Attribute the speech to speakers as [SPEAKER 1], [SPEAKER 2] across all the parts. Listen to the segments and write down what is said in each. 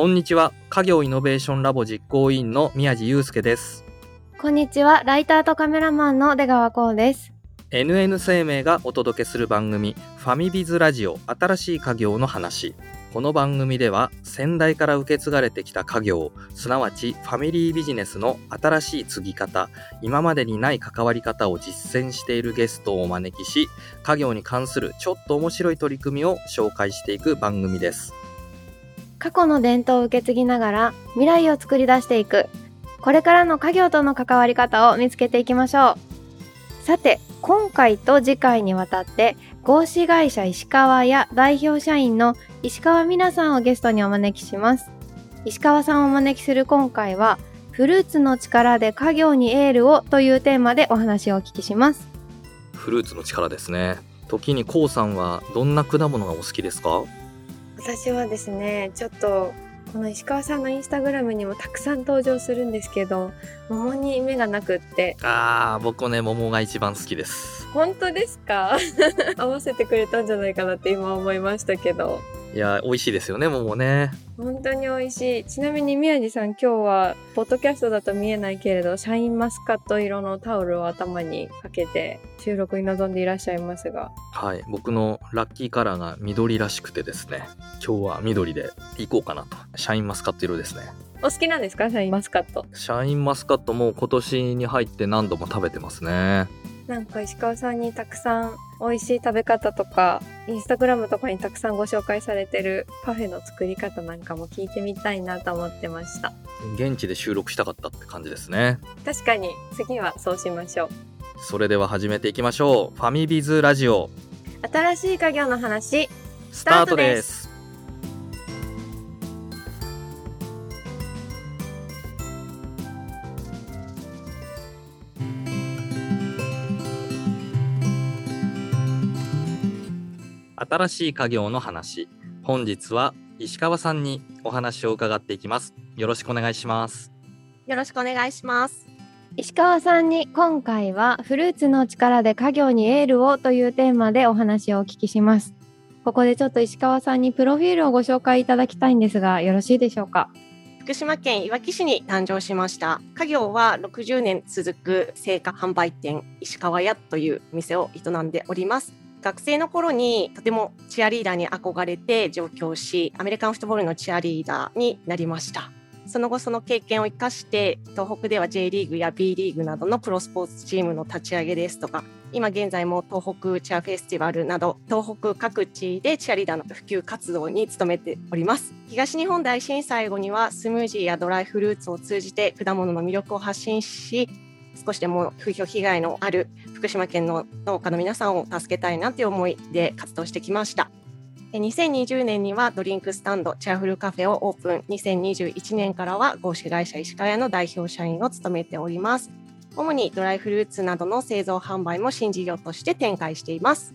[SPEAKER 1] こんにちは。家業イノベーションラボ実行委員の宮地祐介です。
[SPEAKER 2] こんにちは、ライターとカメラマンの出川光です。
[SPEAKER 1] NN 生命がお届けする番組ファミビズラジオ新しい家業の話。この番組では先代から受け継がれてきた家業すなわちファミリービジネスの新しい継ぎ方今までにない関わり方を実践しているゲストをお招きし家業に関するちょっと面白い取り組みを紹介していく番組です
[SPEAKER 2] 過去の伝統を受け継ぎながら未来を作り出していく、これからの家業との関わり方を見つけていきましょう。さて、今回と次回にわたって、合資会社石川や代表社員の石川美奈さんをゲストにお招きします。石川さんをお招きする今回は、フルーツの力で家業にエールをというテーマでお話をお聞きします。
[SPEAKER 1] フルーツの力ですね時にこうさんはどんな果物がお好きですか？
[SPEAKER 2] 私はですねちょっとこの石川さんのインスタグラムにもたくさん登場するんですけど桃に目がなくって。
[SPEAKER 1] あー僕ね桃が一番好きです。
[SPEAKER 2] 本当ですか？合わせてくれたんじゃないかなって今思いましたけど
[SPEAKER 1] いや美味しいですよね桃ね。
[SPEAKER 2] 本当に美味しい。ちなみに宮地さん今日はポッドキャストだと見えないけれどシャインマスカット色のタオルを頭にかけて収録に臨んでいらっしゃいますが。
[SPEAKER 1] はい。僕のラッキーカラーが緑らしくてですね。今日は緑でいこうかなと。シャインマスカット色ですね。
[SPEAKER 2] お好きなんですか？シャインマスカット。
[SPEAKER 1] シャインマスカットも今年に入って何度も食べてますね
[SPEAKER 2] なんか石川さんにたくさん美味しい食べ方とかインスタグラムとかにたくさんご紹介されてるパフェの作り方なんかも聞いてみたいなと思ってました。
[SPEAKER 1] 現地で収録したかったって感じですね。
[SPEAKER 2] 確かに次はそうしましょう
[SPEAKER 1] それでは始めていきましょう。ファミビズラジオ。
[SPEAKER 2] 新しい家業の話
[SPEAKER 1] スタートです新しい家業の話本日は石川さんにお話を伺っていきますよろしくお願いします
[SPEAKER 3] よろしくお願いします。
[SPEAKER 2] 石川さんに今回はフルーツの力で家業にエールをというテーマでお話をお聞きしますここでちょっと石川さんにプロフィールをご紹介いただきたいんですがよろしいでしょうか？
[SPEAKER 3] 福島県いわき市に誕生しました。家業は60年続く青果販売店石川屋という店を営んでおります。学生の頃にとてもチアリーダーに憧れて上京し、アメリカンフットボールのチアリーダーになりました。その後その経験を生かして東北では J リーグや B リーグなどのプロスポーツチームの立ち上げですとか今現在も東北チアフェスティバルなど東北各地でチアリーダーの普及活動に努めております東日本大震災後にはスムージーやドライフルーツを通じて果物の魅力を発信し少しでも風評被害のある福島県の農家の皆さんを助けたいなという思いで活動してきました。え2020年にはドリンクスタンドチェアフルカフェをオープン。2021年からは合資会社石川屋の代表社員を務めております。主にドライフルーツなどの製造販売も新事業として展開しています。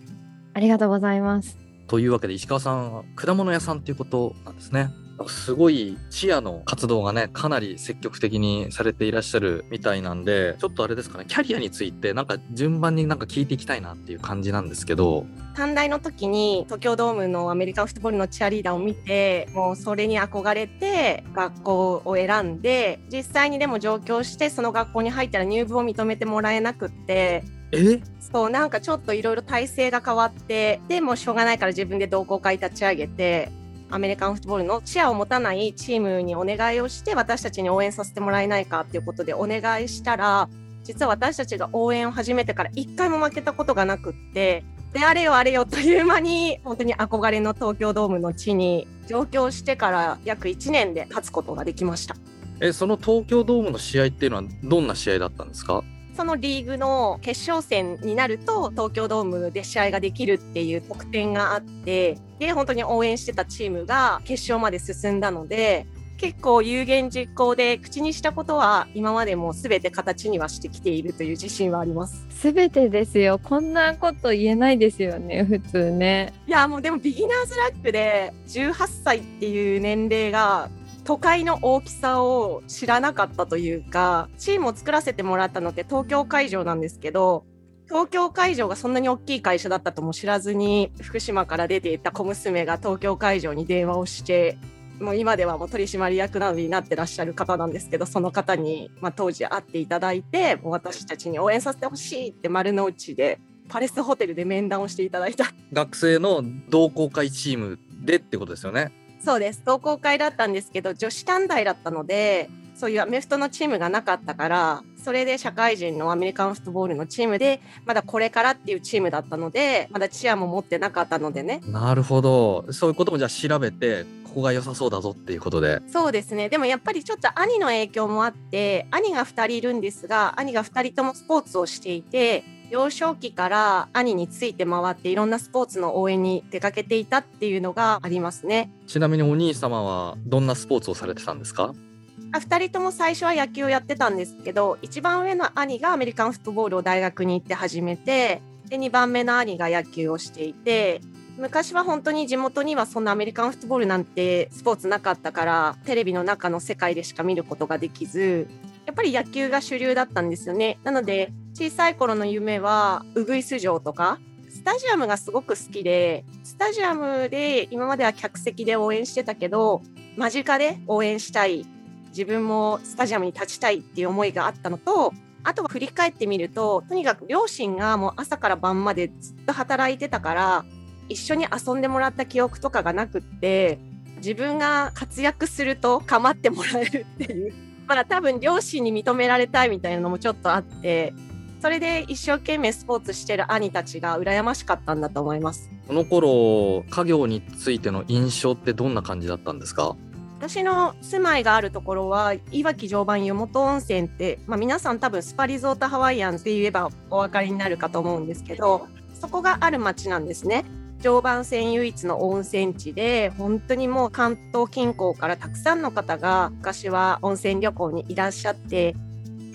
[SPEAKER 2] ありがとうございます。
[SPEAKER 1] というわけで石川さんは果物屋さんということなんですねすごいチアの活動がねかなり積極的にされていらっしゃるみたいなんでちょっとあれですかねキャリアについてなんか順番になんか聞いていきたいなっていう感じなんですけど。
[SPEAKER 3] 短大の時に東京ドームのアメリカンフットボールのチアリーダーを見てもうそれに憧れて学校を選んで実際にでも上京してその学校に入ったら入部を認めてもらえなくって。
[SPEAKER 1] え？
[SPEAKER 3] そうなんかちょっといろいろ体制が変わってでもうしょうがないから自分で同好会立ち上げてアメリカンフットボールのチアを持たないチームにお願いをして私たちに応援させてもらえないかっていうことでお願いしたら実は私たちが応援を始めてから一回も負けたことがなくってであれよあれよという間に本当に憧れの東京ドームの地に上京してから約1年で勝つことができました。
[SPEAKER 1] えその東京ドームの試合っていうのはどんな試合だったんですか？
[SPEAKER 3] そのリーグの決勝戦になると東京ドームで試合ができるっていう特典があってで本当に応援してたチームが決勝まで進んだので結構有言実行で口にしたことは今までも全て形にはしてきているという自信はあります。
[SPEAKER 2] すべてですよこんなこと言えないですよね普通ね
[SPEAKER 3] いやもうでもビギナーズラックで18歳っていう年齢が都会の大きさを知らなかったというかチームを作らせてもらったのって東京会場なんですけど東京会場がそんなに大きい会社だったとも知らずに福島から出ていた小娘が東京会場に電話をしてもう今ではもう取締役などになってらっしゃる方なんですけどその方に、まあ、当時会っていただいてもう私たちに応援させてほしいって丸の内でパレスホテルで面談をしていただいた
[SPEAKER 1] 学生の同好会チームでってことですよね。
[SPEAKER 3] そうです同好会だったんですけど女子短大だったのでそういうアメフトのチームがなかったからそれで社会人のアメリカンフットボールのチームでまだこれからっていうチームだったのでまだチアも持ってなかったのでね
[SPEAKER 1] なるほど。そういうこともじゃあ調べて、ここが良さそうだぞっていうことで。
[SPEAKER 3] そうですねでもやっぱりちょっと兄の影響もあって兄が2人いるんですが兄が2人ともスポーツをしていて幼少期から兄について回っていろんなスポーツの応援に出かけていたっていうのがありますね。
[SPEAKER 1] ちなみにお兄様はどんなスポーツをされてたんですか？
[SPEAKER 3] あ2人とも最初は野球をやってたんですけど一番上の兄がアメリカンフットボールを大学に行って始めてで2番目の兄が野球をしていて昔は本当に地元にはそんなアメリカンフットボールなんてスポーツなかったからテレビの中の世界でしか見ることができずやっぱり野球が主流だったんですよね。なので小さい頃の夢はウグイス城とかスタジアムがすごく好きでスタジアムで今までは客席で応援してたけど間近で応援したい自分もスタジアムに立ちたいっていう思いがあったのとあとは振り返ってみるととにかく両親がもう朝から晩までずっと働いてたから一緒に遊んでもらった記憶とかがなくって自分が活躍すると構ってもらえるっていう まあ多分両親に認められたいみたいなのもちょっとあってそれで一生懸命スポーツしてる兄たちが羨ましかったんだと思います。
[SPEAKER 1] この頃、家業についての印象ってどんな感じだったんですか？
[SPEAKER 3] 私の住まいがあるところはいわき常磐湯本温泉って、まあ、皆さん多分スパリゾートハワイアンって言えばお分かりになるかと思うんですけどそこがある町なんですね。常磐線唯一の温泉地で本当にもう関東近郊からたくさんの方が昔は温泉旅行にいらっしゃって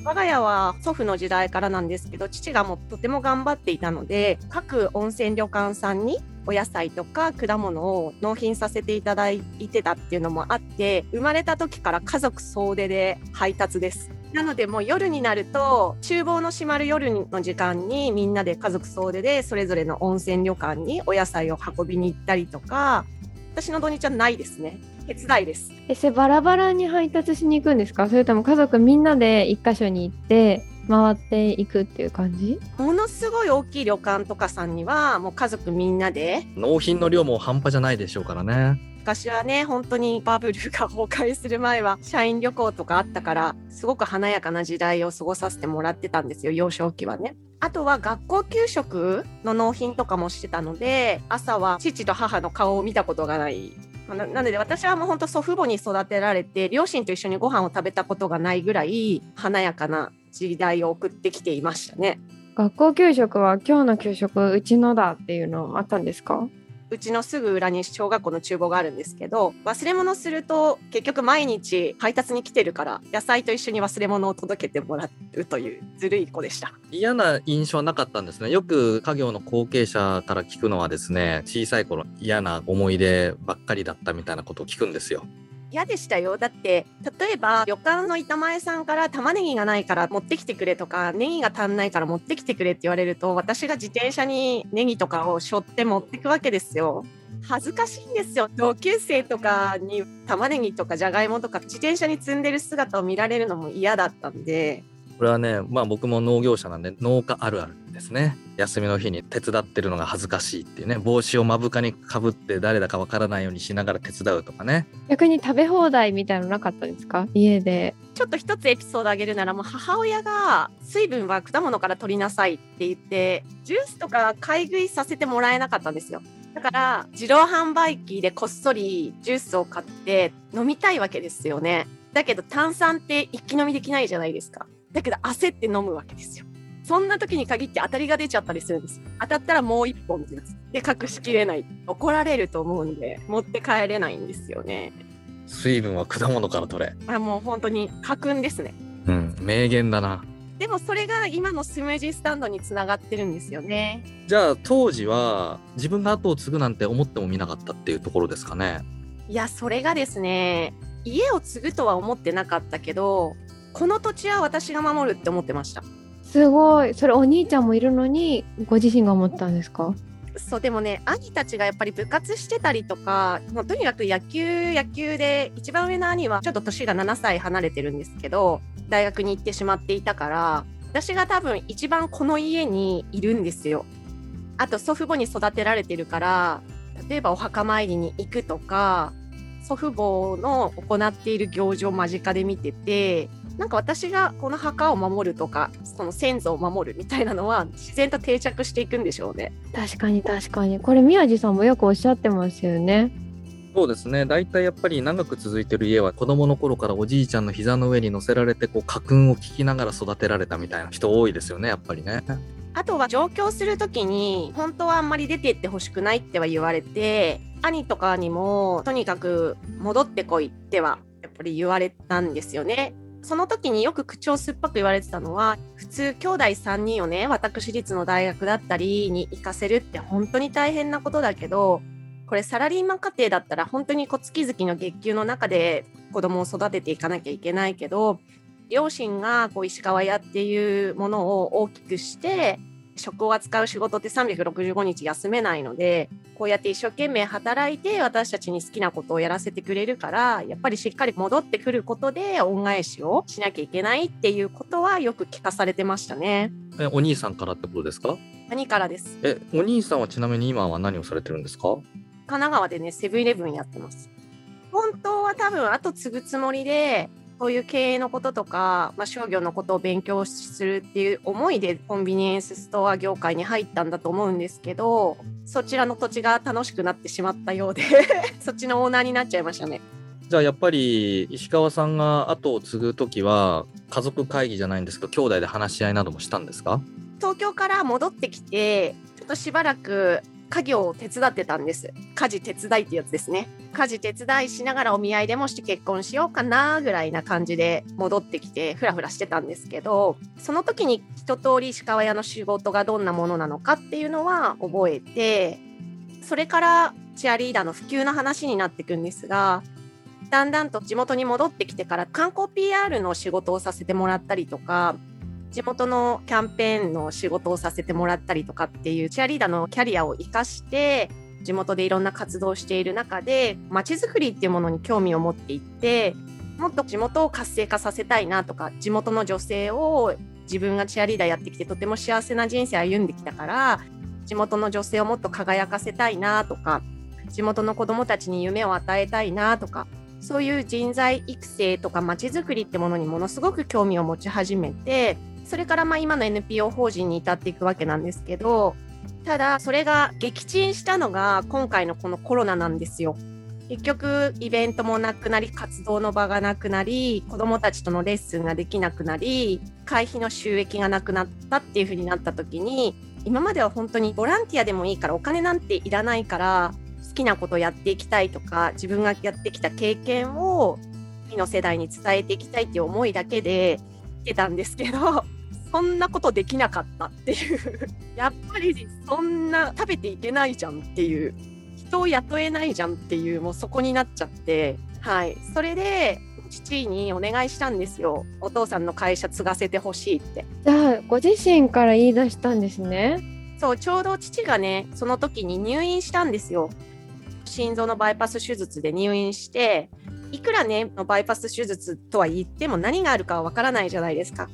[SPEAKER 3] 我が家は祖父の時代からなんですけど父がもうとても頑張っていたので各温泉旅館さんにお野菜とか果物を納品させていただいてたっていうのもあって生まれた時から家族総出で配達です。なのでもう夜になると厨房の閉まる夜の時間にみんなで家族総出でそれぞれの温泉旅館にお野菜を運びに行ったりとか私の土日はないですね。手伝いです。
[SPEAKER 2] えそれバラバラに配達しに行くんですか？それとも家族みんなで一箇所に行って回っていくっていう感じ？
[SPEAKER 3] ものすごい大きい旅館とかさんにはもう家族みんなで。
[SPEAKER 1] 納品の量も半端じゃないでしょうからね。
[SPEAKER 3] 昔はね本当にバブルが崩壊する前は 社員旅行とかあったからすごく華やかな時代を過ごさせてもらってたんですよ幼少期はね。あとは学校給食の納品とかもしてたので朝は父と母の顔を見たことがない。ななので私はもう本当祖父母に育てられて両親と一緒にご飯を食べたことがないぐらい華やかな時代を送ってきていましたね。
[SPEAKER 2] 学校給食は今日の給食うちのだっていうのあったんですか？
[SPEAKER 3] うちのすぐ裏に小学校の厨房があるんですけど忘れ物すると結局毎日配達に来てるから野菜と一緒に忘れ物を届けてもらうというずるい子でした
[SPEAKER 1] 嫌な印象はなかったんですね。よく家業の後継者から聞くのはですね、小さい頃嫌な思い出ばっかりだったみたいなことを聞くんですよ。
[SPEAKER 3] 嫌でしたよ。だって例えば旅館の板前さんから玉ねぎがないから持ってきてくれとかネギが足んないから持ってきてくれって言われると私が自転車にネギとかを背負って持ってくわけですよ。恥ずかしいんですよ。同級生とかに玉ねぎとかじゃがいもとか自転車に積んでる姿を見られるのも嫌だったんで。
[SPEAKER 1] これはね、まあ僕も農業者なんで農家あるあるですね。休みの日に手伝ってるのが恥ずかしいっていうね、帽子を目深にかぶって誰だかわからないようにしながら手伝うとかね。
[SPEAKER 2] 逆に食べ放題みたいなのなかったんですか？家で。
[SPEAKER 3] ちょっと一つエピソードあげるならもう母親が水分は果物から取りなさいって言ってジュースとか買い食いさせてもらえなかったんですよ。だから自動販売機でこっそりジュースを買って飲みたいわけですよね。だけど炭酸って一気飲みできないじゃないですかだけど焦って飲むわけですよそんな時に限って当たりが出ちゃったりするんです当たったらもう一本ってやつで隠しきれない怒られると思うんで持って帰れないんですよね
[SPEAKER 1] 水分は果物から取れ。
[SPEAKER 3] あもう本当に家訓ですね
[SPEAKER 1] うん、名言だな。
[SPEAKER 3] でもそれが今のスムージースタンドにつながってるんですよね。
[SPEAKER 1] じゃあ当時は自分が後を継ぐなんて思ってもみなかったっていうところですかね。
[SPEAKER 3] いやそれがですね家を継ぐとは思ってなかったけどこの土地は私が守るって思ってました。
[SPEAKER 2] すごいそれお兄ちゃんもいるのにご自身が思ったんですか？
[SPEAKER 3] そうでもね兄たちがやっぱり部活してたりとかもうとにかく野球野球で一番上の兄はちょっと年が7歳離れてるんですけど大学に行ってしまっていたから私が多分一番この家にいるんですよ。あと祖父母に育てられてるから例えばお墓参りに行くとか祖父母の行っている行事を間近で見ててなんか私がこの墓を守るとかその先祖を守るみたいなのは自然と定着していくんでしょうね。
[SPEAKER 2] 確かに確かにこれ宮地さんもよくおっしゃってますよね
[SPEAKER 1] そうですね。大体やっぱり長く続いてる家は子供の頃からおじいちゃんの膝の上に乗せられてこう家訓を聞きながら育てられたみたいな人多いですよね、やっぱりね。
[SPEAKER 3] あとは上京する時に本当はあんまり出てってほしくないっては言われて兄とかにもとにかく戻ってこいってはやっぱり言われたんですよね。その時によく口を酸っぱく言われてたのは普通兄弟3人をね私立の大学だったりに行かせるって本当に大変なことだけどこれサラリーマン家庭だったら本当に月々の月給の中で子供を育てていかなきゃいけないけど両親がこう石川屋っていうものを大きくして食を扱う仕事って365日休めないのでこうやって一生懸命働いて私たちに好きなことをやらせてくれるからやっぱりしっかり戻ってくることで恩返しをしなきゃいけないっていうことはよく聞かされてましたね。
[SPEAKER 1] え、お兄さんからってことですか？
[SPEAKER 3] 何からです
[SPEAKER 1] え、お兄さんはちなみに今は何をされてるんですか？
[SPEAKER 3] 神奈川でねセブンイレブンやってます。本当は多分後継ぐつもりでそういう経営のこととか、まあ、商業のことを勉強するっていう思いでコンビニエンスストア業界に入ったんだと思うんですけどそちらの土地が楽しくなってしまったようで そっちのオーナーになっちゃいましたね。
[SPEAKER 1] じゃあやっぱり石川さんが後を継ぐ時は家族会議じゃないんですけど兄弟で話し合いなどもしたんですか？
[SPEAKER 3] 東京から戻ってきてちょっとしばらく家業を手伝ってたんです。家事手伝いってやつですね。家事手伝いしながらお見合いでもして結婚しようかなぐらいな感じで戻ってきてフラフラしてたんですけどその時に一通り石川屋の仕事がどんなものなのかっていうのは覚えてそれからチアリーダーの普及の話になっていくんですがだんだんと地元に戻ってきてから観光 PR の仕事をさせてもらったりとか地元のキャンペーンの仕事をさせてもらったりとかっていうチアリーダーのキャリアを生かして地元でいろんな活動をしている中でまちづくりっていうものに興味を持っていってもっと地元を活性化させたいなとか地元の女性を自分がチアリーダーやってきてとても幸せな人生歩んできたから地元の女性をもっと輝かせたいなとか地元の子どもたちに夢を与えたいなとかそういう人材育成とかまちづくりってものにものすごく興味を持ち始めてそれからまあ今の NPO 法人に至っていくわけなんですけどただそれが撃沈したのが今回のこのコロナなんですよ。結局イベントもなくなり活動の場がなくなり子どもたちとのレッスンができなくなり会費の収益がなくなったっていう風になった時に今までは本当にボランティアでもいいからお金なんていらないから好きなことをやっていきたいとか自分がやってきた経験を次の世代に伝えていきたいっていう思いだけで来てたんですけどそんなことできなかったっていう。やっぱりそんな食べていけないじゃんっていう人を雇えないじゃんっていうもうそこになっちゃって。はい。それで父にお願いしたんですよ。お父さんの会社継がせてほしいって。
[SPEAKER 2] じゃあご自身から言い出したんですね。
[SPEAKER 3] そうちょうど父がねその時に入院したんですよ。心臓のバイパス手術で入院していくらねバイパス手術とは言っても何があるかはわからないじゃないですか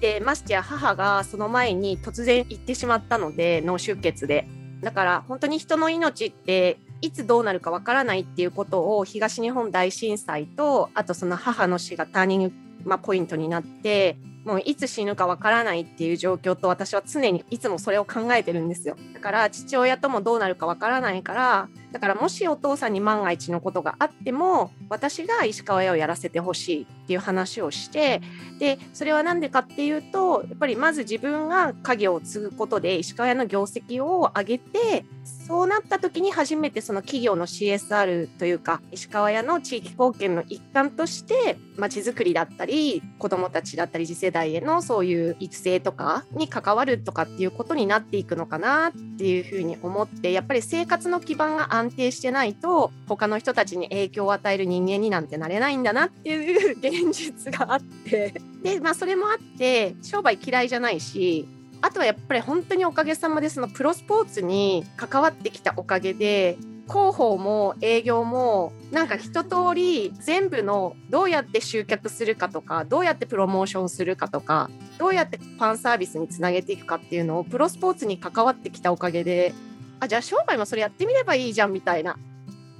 [SPEAKER 3] でましてや母がその前に突然行ってしまったので脳出血で。だから本当に人の命っていつどうなるかわからないっていうことを東日本大震災とあとその母の死がターニング、まあ、ポイントになってもういつ死ぬかわからないっていう状況と私は常にいつもそれを考えてるんですよ。だから父親ともどうなるかわからないからだからもしお父さんに万が一のことがあっても私が石川屋をやらせてほしい。っていう話をしてでそれは何でかっていうとやっぱりまず自分が家業を継ぐことで石川屋の業績を上げてそうなった時に初めてその企業の CSR というか石川屋の地域貢献の一環としてまちづくりだったり子どもたちだったり次世代へのそういう育成とかに関わるとかっていうことになっていくのかなっていうふうに思ってやっぱり生活の基盤が安定してないと他の人たちに影響を与える人間になんてなれないんだなっていう現実があって。でまあそれもあって商売嫌いじゃないしあとはやっぱり本当におかげさまでそのプロスポーツに関わってきたおかげで広報も営業もなんか一通り全部のどうやって集客するかとかどうやってプロモーションするかとかどうやってファンサービスにつなげていくかっていうのをプロスポーツに関わってきたおかげであじゃあ商売もそれやってみればいいじゃんみたいな。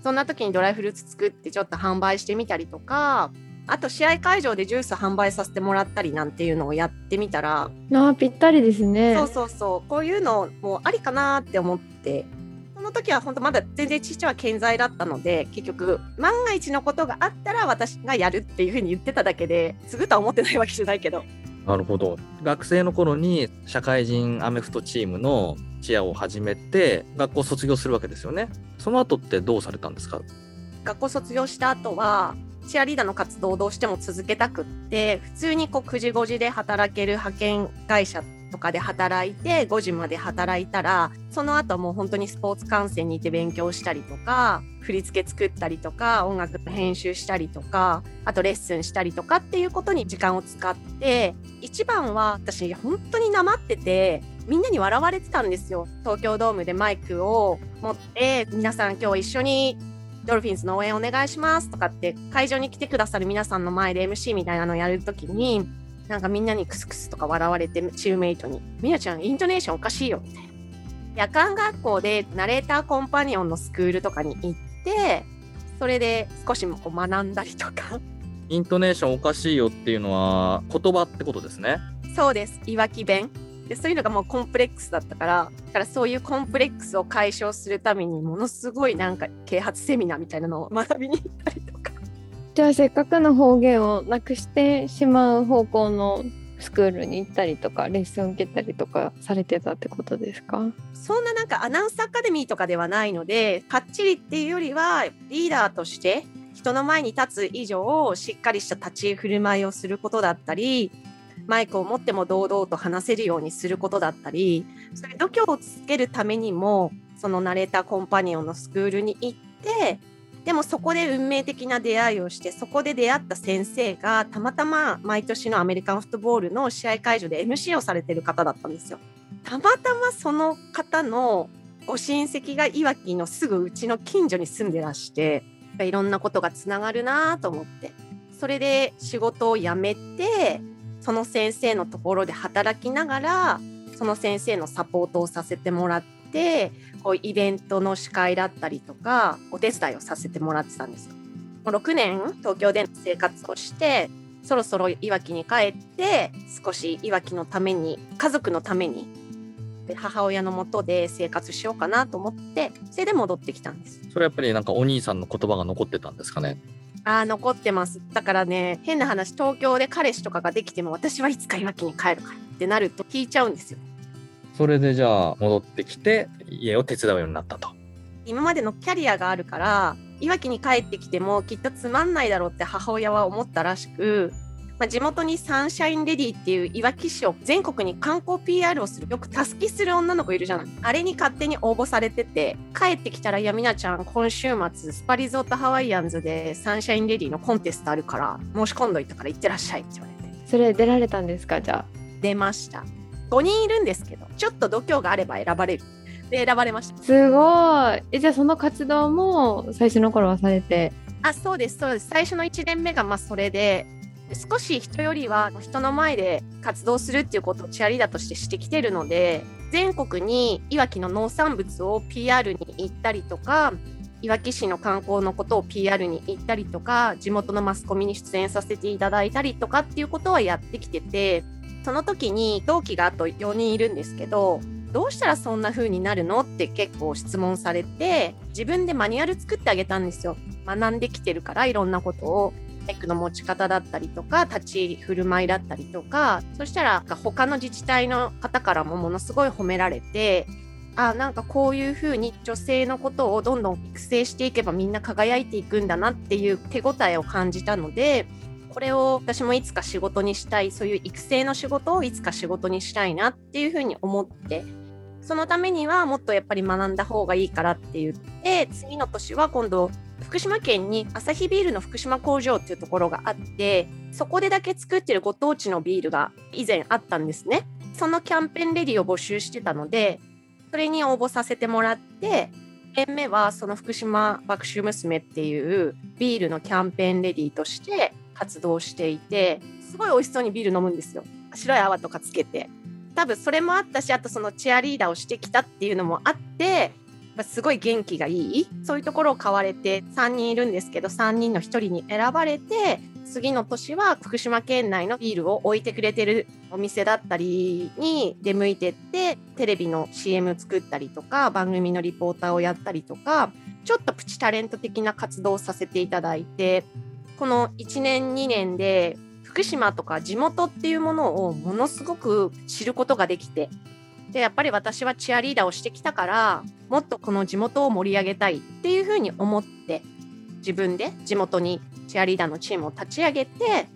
[SPEAKER 3] そんな時にドライフルーツ作ってちょっと販売してみたりとかあと試合会場でジュース販売させてもらったりなんていうのをやってみたら
[SPEAKER 2] あぴったりですね。
[SPEAKER 3] そうそうそうこういうのもありかなって思って。その時は本当まだ全然父は健在だったので結局万が一のことがあったら私がやるっていうふうに言ってただけですぐとは思ってないわけじゃないけど。
[SPEAKER 1] なるほど。学生の頃に社会人アメフトチームのチアを始めて学校卒業するわけですよね。その後ってどうされたんですか？
[SPEAKER 3] 学校卒業した後はチアリーダーの活動をどうしても続けたくって普通にこう9時5時で働ける派遣会社とかで働いて5時まで働いたらその後もう本当にスポーツ観戦に行って勉強したりとか振り付け作ったりとか音楽編集したりとかあとレッスンしたりとかっていうことに時間を使って一番は私本当になまっててみんなに笑われてたんですよ。東京ドームでマイクを持って皆さん今日一緒にドルフィンズの応援お願いしますとかって会場に来てくださる皆さんの前で MC みたいなのをやるときになんかみんなにクスクスとか笑われてチームメイトに「みやちゃんイントネーションおかしいよ」みたいな。夜間学校でナレーターコンパニオンのスクールとかに行ってそれで少しもこう学んだりとか。
[SPEAKER 1] イントネーションおかしいよっていうのは言葉ってことですね。
[SPEAKER 3] そうです。いわき弁でそういうのがもうコンプレックスだったからだからそういうコンプレックスを解消するためにものすごいなんか啓発セミナーみたいなのを学びに行ったりとか。
[SPEAKER 2] じゃあせっかくの方言をなくしてしまう方向のスクールに行ったりとかレッスン受けたりとかされてたってことですか？
[SPEAKER 3] そんななんかアナウンスアカデミーとかではないのでかっちりっていうよりはリーダーとして人の前に立つ以上しっかりした立ち振る舞いをすることだったりマイクを持っても堂々と話せるようにすることだったりそれ度胸をつけるためにもそのナレーターコンパニオンのスクールに行ってでもそこで運命的な出会いをしてそこで出会った先生がたまたま毎年のアメリカンフットボールの試合会場で MC をされてる方だったんですよ。たまたまその方のご親戚がいわきのすぐうちの近所に住んでらしていろんなことがつながるなと思ってそれで仕事を辞めてその先生のところで働きながらその先生のサポートをさせてもらってこうイベントの司会だったりとかお手伝いをさせてもらってたんですよ。もう6年東京での生活をしてそろそろいわきに帰って少しいわきのために家族のために母親のもとで生活しようかなと思ってそれで戻ってきたんです
[SPEAKER 1] それやっぱりなんかお兄さんの言葉が残ってたんですかね？
[SPEAKER 3] あー残ってます。だからね変な話東京で彼氏とかができても私はいつかいわきに帰るからってなると聞いちゃうんですよ。
[SPEAKER 1] それでじゃあ戻ってきて家を手伝うようになったと。
[SPEAKER 3] 今までのキャリアがあるからいわきに帰ってきてもきっとつまんないだろうって母親は思ったらしく、まあ、地元にサンシャインレディっていういわき市を全国に観光 PR をするよくたすきする女の子いるじゃない。あれに勝手に応募されてて帰ってきたら「いやみなちゃん今週末スパリゾートハワイアンズでサンシャインレディのコンテストあるから申し込んどいたから行ってらっしゃい」って言われて。
[SPEAKER 2] それ出られたんですか？じゃあ。
[SPEAKER 3] 出ました。5人いるんですけどちょっと度胸があれば選ばれる。で選ばれました。
[SPEAKER 2] すごい。えじゃあその活動も最初の頃はされて？
[SPEAKER 3] あそうですそうです。最初の1年目がまあそれで少し人よりは人の前で活動するっていうことをチアリーダーとしてしてきてるので全国にいわきの農産物を PR に行ったりとかいわき市の観光のことを PR に行ったりとか地元のマスコミに出演させていただいたりとかっていうことはやってきててその時に同期があと4人いるんですけどどうしたらそんな風になるのって結構質問されて自分でマニュアル作ってあげたんですよ。学んできてるからいろんなことを。マイクの持ち方だったりとか立ち振る舞いだったりとかそしたら他の自治体の方からもものすごい褒められてあなんかこういうふうに女性のことをどんどん育成していけばみんな輝いていくんだなっていう手応えを感じたのでこれを私もいつか仕事にしたいそういう育成の仕事をいつか仕事にしたいなっていうふうに思ってそのためにはもっとやっぱり学んだ方がいいからって言って次の年は今度福島県にアサヒビールの福島工場っていうところがあってそこでだけ作ってるご当地のビールが以前あったんですね。そのキャンペーンレディを募集してたのでそれに応募させてもらって1目はその福島爆臭娘っていうビールのキャンペーンレディとして活動していてすごい美味しそうにビール飲むんですよ。白い泡とかつけて。多分それもあったしあとそのチアリーダーをしてきたっていうのもあってすごい元気がいい？そういうところを買われて3人いるんですけど3人の1人に選ばれて次の年は福島県内のビールを置いてくれてるお店だったりに出向いてってテレビの CM 作ったりとか番組のリポーターをやったりとかちょっとプチタレント的な活動をさせていただいてこの1年2年で福島とか地元っていうものをものすごく知ることができてでやっぱり私はチアリーダーをしてきたからもっとこの地元を盛り上げたいっていうふうに思って自分で地元にチアリーダーのチームを立ち上げて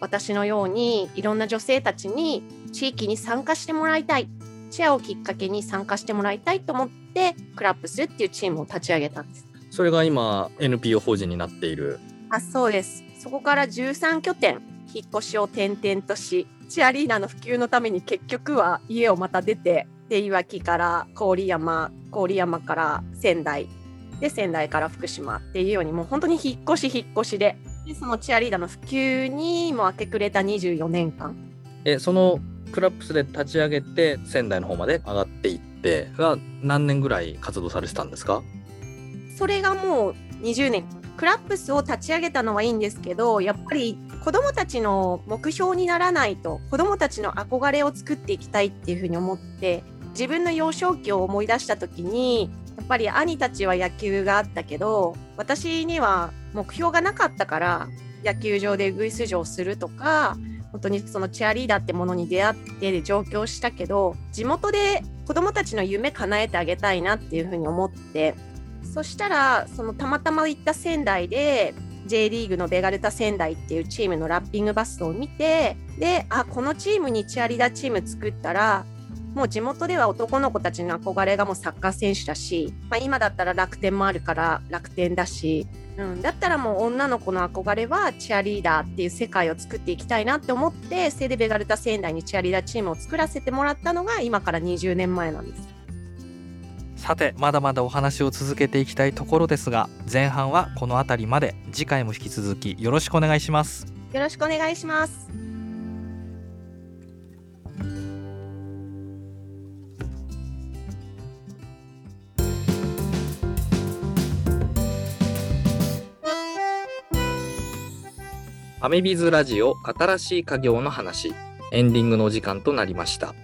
[SPEAKER 3] 私のようにいろんな女性たちに地域に参加してもらいたいチアをきっかけに参加してもらいたいと思ってクラップするっていうチームを立ち上げたんです。
[SPEAKER 1] それが今 NPO 法人になっている
[SPEAKER 3] あそうですそこから13拠点引っ越しを転々としチアリーダーの普及のために結局は家をまた出てでいわきから郡山郡山から仙台で仙台から福島っていうようにもう本当に引っ越し引っ越しででそのチアリーダーの普及にも明け暮れた24年間。
[SPEAKER 1] えそのクラップスで立ち上げて仙台の方まで上がっていってが何年ぐらい活動されてたんですか？
[SPEAKER 3] それがもう20年。クラップスを立ち上げたのはいいんですけどやっぱり子どもたちの目標にならないと子どもたちの憧れを作っていきたいっていうふうに思って自分の幼少期を思い出した時にやっぱり兄たちは野球があったけど私には目標がなかったから野球場でウグイス嬢をするとか本当にそのチアリーダーってものに出会って上京したけど地元で子どもたちの夢叶えてあげたいなっていうふうに思ってそしたらそのたまたま行った仙台で J リーグのベガルタ仙台っていうチームのラッピングバスを見てであこのチームにチアリーダーチーム作ったらもう地元では男の子たちの憧れがもうサッカー選手だし、まあ、今だったら楽天もあるから楽天だし、うん、だったらもう女の子の憧れはチアリーダーっていう世界を作っていきたいなって思ってそれでベガルタ仙台にチアリーダーチームを作らせてもらったのが今から20年前なんです。
[SPEAKER 1] さてまだまだお話を続けていきたいところですが前半はこの辺りまで。次回も引き続きよろしくお願いします。
[SPEAKER 3] よろしくお願いします。
[SPEAKER 1] ファミビズラジオ新しい家業の話。エンディングのお時間となりました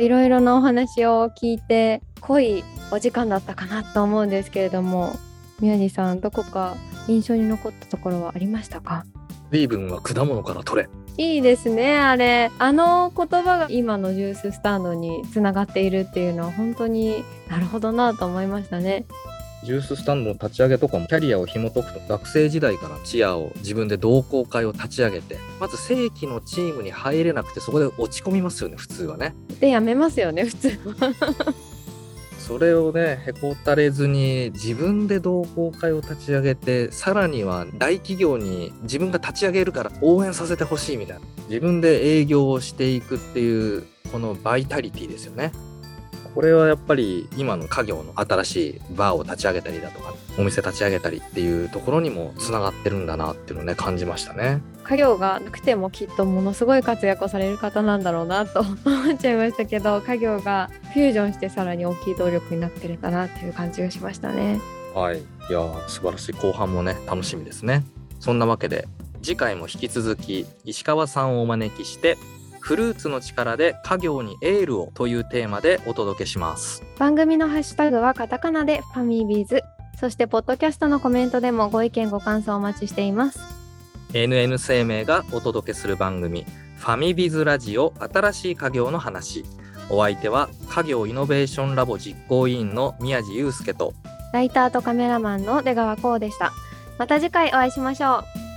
[SPEAKER 2] いろいろなお話を聞いて濃いお時間だったかなと思うんですけれども宮地さんどこか印象に残ったところはありましたか？
[SPEAKER 1] 水分は果物から取れ。
[SPEAKER 2] いいですねあれ。あの言葉が今のジューススタンドにつながっているっていうのは本当になるほどなと思いましたね
[SPEAKER 1] ジューススタンドの立ち上げとかもキャリアを紐解くと学生時代からチアを自分で同好会を立ち上げてまず正規のチームに入れなくてそこで落ち込みますよね普通はね。
[SPEAKER 2] でやめますよね普通は。
[SPEAKER 1] それをねへこたれずに自分で同好会を立ち上げてさらには大企業に自分が立ち上げるから応援させてほしいみたいな。自分で営業をしていくっていうこのバイタリティですよねこれはやっぱり今の家業の新しいバーを立ち上げたりだとかお店立ち上げたりっていうところにもつながってるんだなっていうのをね感じましたね。
[SPEAKER 2] 家業がなくてもきっとものすごい活躍をされる方なんだろうなと思っちゃいましたけど家業がフュージョンしてさらに大きい動力になってるんだなっていう感じがしましたね。
[SPEAKER 1] はい。いや素晴らしい。後半もね楽しみですね。そんなわけで次回も引き続き石川さんをお招きしてフルーツの力で家業にエールをというテーマでお届けします。
[SPEAKER 2] 番組のハッシュタグはカタカナでファミビーズ。そしてポッドキャストのコメントでもご意見ご感想お待ちしています。
[SPEAKER 1] NN 生命がお届けする番組ファミビズラジオ新しい家業の話。お相手は家業イノベーションラボ実行委員の宮地祐介と
[SPEAKER 2] ライターとカメラマンの出川光でした。また次回お会いしましょう